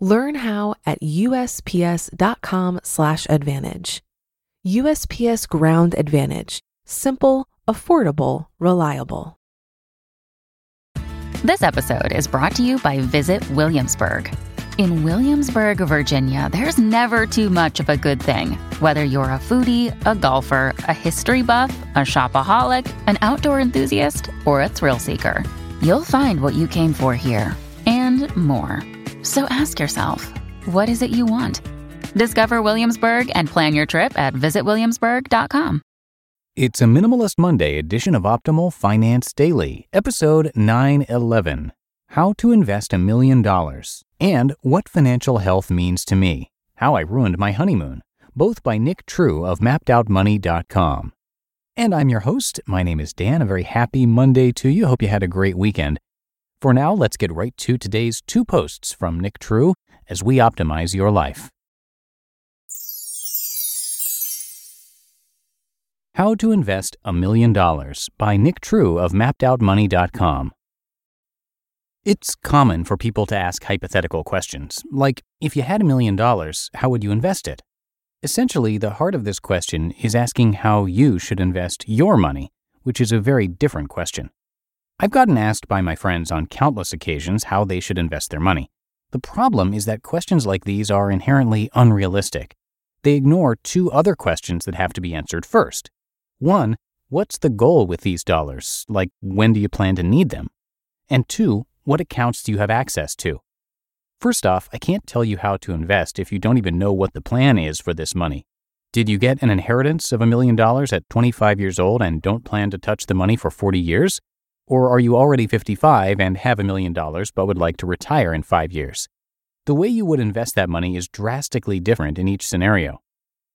Learn how at usps.com/advantage. USPS Ground Advantage: simple, affordable, reliable. This episode is brought to you by Visit Williamsburg. In Williamsburg, Virginia, there's never too much of a good thing. Whether you're a foodie, a golfer, a history buff, a shopaholic, an outdoor enthusiast, or a thrill seeker, you'll find what you came for here and more. So ask yourself, what is it you want? Discover Williamsburg and plan your trip at visitwilliamsburg.com. It's a Minimalist Monday edition of Optimal Finance Daily, episode 911 How to Invest a Million Dollars and What Financial Health Means to Me How I Ruined My Honeymoon, both by Nick True of MappedOutMoney.com. And I'm your host. My name is Dan. A very happy Monday to you. Hope you had a great weekend. For now, let's get right to today's two posts from Nick True as we optimize your life. How to Invest a Million Dollars by Nick True of MappedOutMoney.com. It's common for people to ask hypothetical questions, like if you had a million dollars, how would you invest it? Essentially, the heart of this question is asking how you should invest your money, which is a very different question. I've gotten asked by my friends on countless occasions how they should invest their money. The problem is that questions like these are inherently unrealistic. They ignore two other questions that have to be answered first. One, what's the goal with these dollars? Like, when do you plan to need them? And two, what accounts do you have access to? First off, I can't tell you how to invest if you don't even know what the plan is for this money. Did you get an inheritance of a million dollars at 25 years old and don't plan to touch the money for 40 years? Or are you already 55 and have a million dollars but would like to retire in five years? The way you would invest that money is drastically different in each scenario.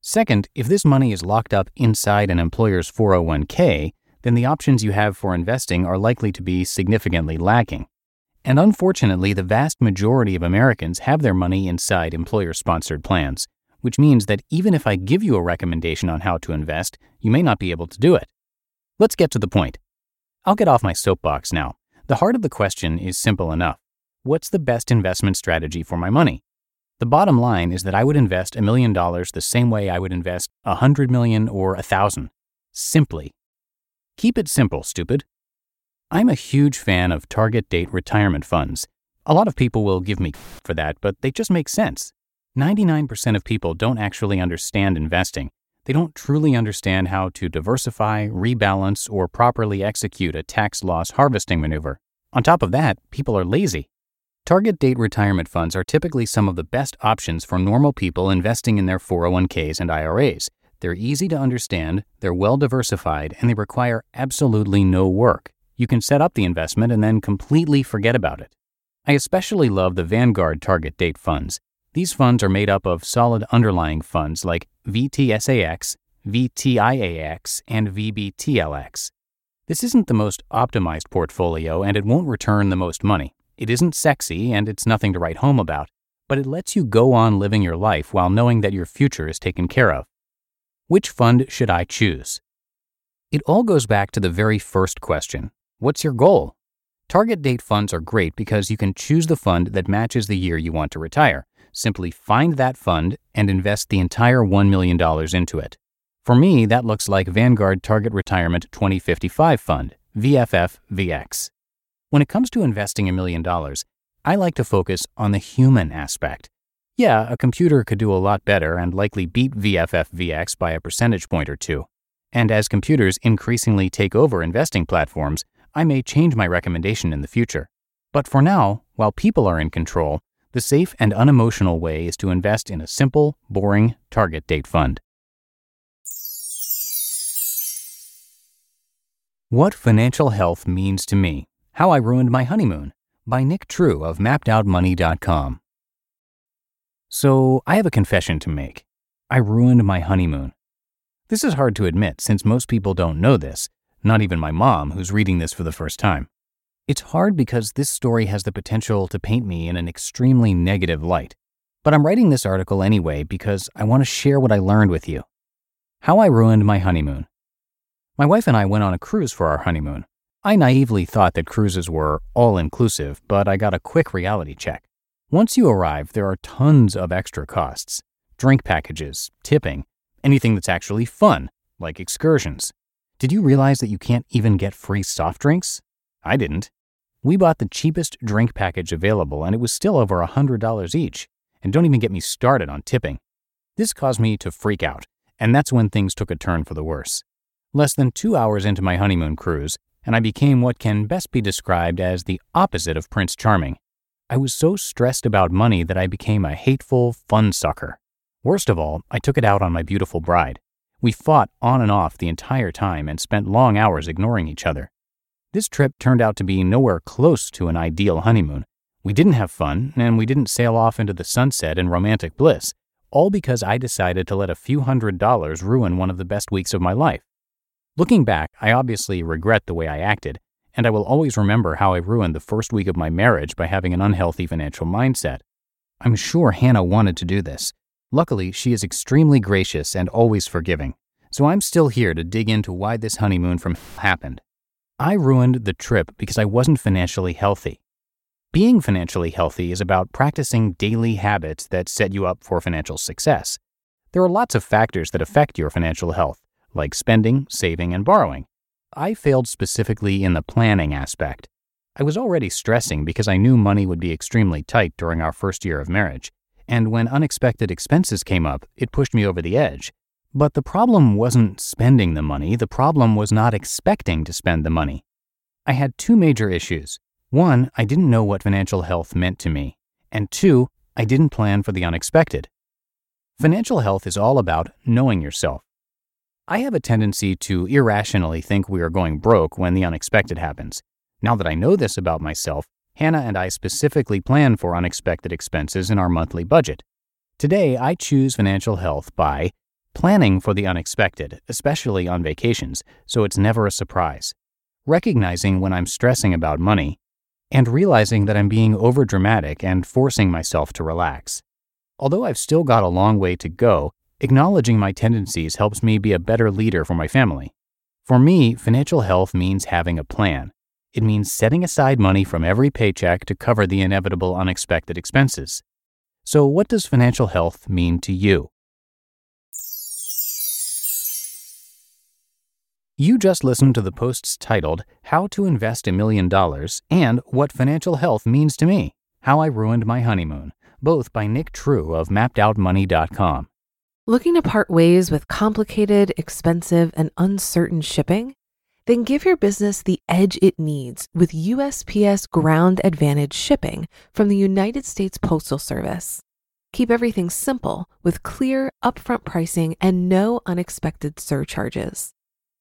Second, if this money is locked up inside an employer's 401k, then the options you have for investing are likely to be significantly lacking. And unfortunately, the vast majority of Americans have their money inside employer sponsored plans, which means that even if I give you a recommendation on how to invest, you may not be able to do it. Let's get to the point. I'll get off my soapbox now. The heart of the question is simple enough. What's the best investment strategy for my money? The bottom line is that I would invest a million dollars the same way I would invest a hundred million or a thousand. Simply. Keep it simple, stupid. I'm a huge fan of target date retirement funds. A lot of people will give me for that, but they just make sense. 99% of people don't actually understand investing, they don't truly understand how to diversify, rebalance, or properly execute a tax loss harvesting maneuver. On top of that, people are lazy. Target date retirement funds are typically some of the best options for normal people investing in their 401ks and IRAs. They're easy to understand, they're well diversified, and they require absolutely no work. You can set up the investment and then completely forget about it. I especially love the Vanguard target date funds. These funds are made up of solid underlying funds like VTSAX, VTIAX, and VBTLX. This isn't the most optimized portfolio and it won't return the most money. It isn't sexy and it's nothing to write home about, but it lets you go on living your life while knowing that your future is taken care of. Which fund should I choose? It all goes back to the very first question What's your goal? Target date funds are great because you can choose the fund that matches the year you want to retire. Simply find that fund and invest the entire $1 million into it. For me, that looks like Vanguard Target Retirement 2055 Fund, VFFVX. When it comes to investing a million dollars, I like to focus on the human aspect. Yeah, a computer could do a lot better and likely beat VFFVX by a percentage point or two. And as computers increasingly take over investing platforms, I may change my recommendation in the future. But for now, while people are in control, the safe and unemotional way is to invest in a simple, boring target date fund. What Financial Health Means to Me How I Ruined My Honeymoon by Nick True of MappedOutMoney.com. So, I have a confession to make. I ruined my honeymoon. This is hard to admit since most people don't know this, not even my mom, who's reading this for the first time. It's hard because this story has the potential to paint me in an extremely negative light. But I'm writing this article anyway because I want to share what I learned with you. How I ruined my honeymoon. My wife and I went on a cruise for our honeymoon. I naively thought that cruises were all inclusive, but I got a quick reality check. Once you arrive, there are tons of extra costs drink packages, tipping, anything that's actually fun, like excursions. Did you realize that you can't even get free soft drinks? I didn't. We bought the cheapest drink package available, and it was still over $100 each. And don't even get me started on tipping. This caused me to freak out, and that's when things took a turn for the worse. Less than two hours into my honeymoon cruise, and I became what can best be described as the opposite of Prince Charming. I was so stressed about money that I became a hateful fun sucker. Worst of all, I took it out on my beautiful bride. We fought on and off the entire time and spent long hours ignoring each other. This trip turned out to be nowhere close to an ideal honeymoon. We didn't have fun, and we didn't sail off into the sunset in romantic bliss, all because I decided to let a few hundred dollars ruin one of the best weeks of my life. Looking back, I obviously regret the way I acted, and I will always remember how I ruined the first week of my marriage by having an unhealthy financial mindset. I'm sure Hannah wanted to do this. Luckily, she is extremely gracious and always forgiving, so I'm still here to dig into why this honeymoon from happened. I ruined the trip because I wasn't financially healthy. Being financially healthy is about practicing daily habits that set you up for financial success. There are lots of factors that affect your financial health, like spending, saving, and borrowing. I failed specifically in the planning aspect. I was already stressing because I knew money would be extremely tight during our first year of marriage, and when unexpected expenses came up, it pushed me over the edge. But the problem wasn't spending the money, the problem was not expecting to spend the money. I had two major issues. One, I didn't know what financial health meant to me, and two, I didn't plan for the unexpected. Financial health is all about knowing yourself. I have a tendency to irrationally think we are going broke when the unexpected happens. Now that I know this about myself, Hannah and I specifically plan for unexpected expenses in our monthly budget. Today, I choose financial health by planning for the unexpected, especially on vacations, so it's never a surprise, recognizing when I'm stressing about money, and realizing that I'm being overdramatic and forcing myself to relax. Although I've still got a long way to go, Acknowledging my tendencies helps me be a better leader for my family. For me, financial health means having a plan. It means setting aside money from every paycheck to cover the inevitable unexpected expenses. So, what does financial health mean to you? You just listened to the posts titled How to Invest a Million Dollars and What Financial Health Means to Me How I Ruined My Honeymoon, both by Nick True of MappedOutMoney.com. Looking to part ways with complicated, expensive, and uncertain shipping? Then give your business the edge it needs with USPS Ground Advantage shipping from the United States Postal Service. Keep everything simple with clear, upfront pricing and no unexpected surcharges.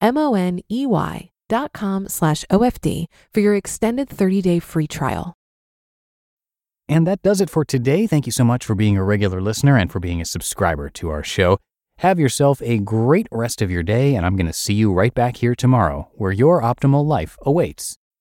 M-O-N-E-Y dot com slash OFD for your extended 30-day free trial. And that does it for today. Thank you so much for being a regular listener and for being a subscriber to our show. Have yourself a great rest of your day, and I'm going to see you right back here tomorrow where your optimal life awaits.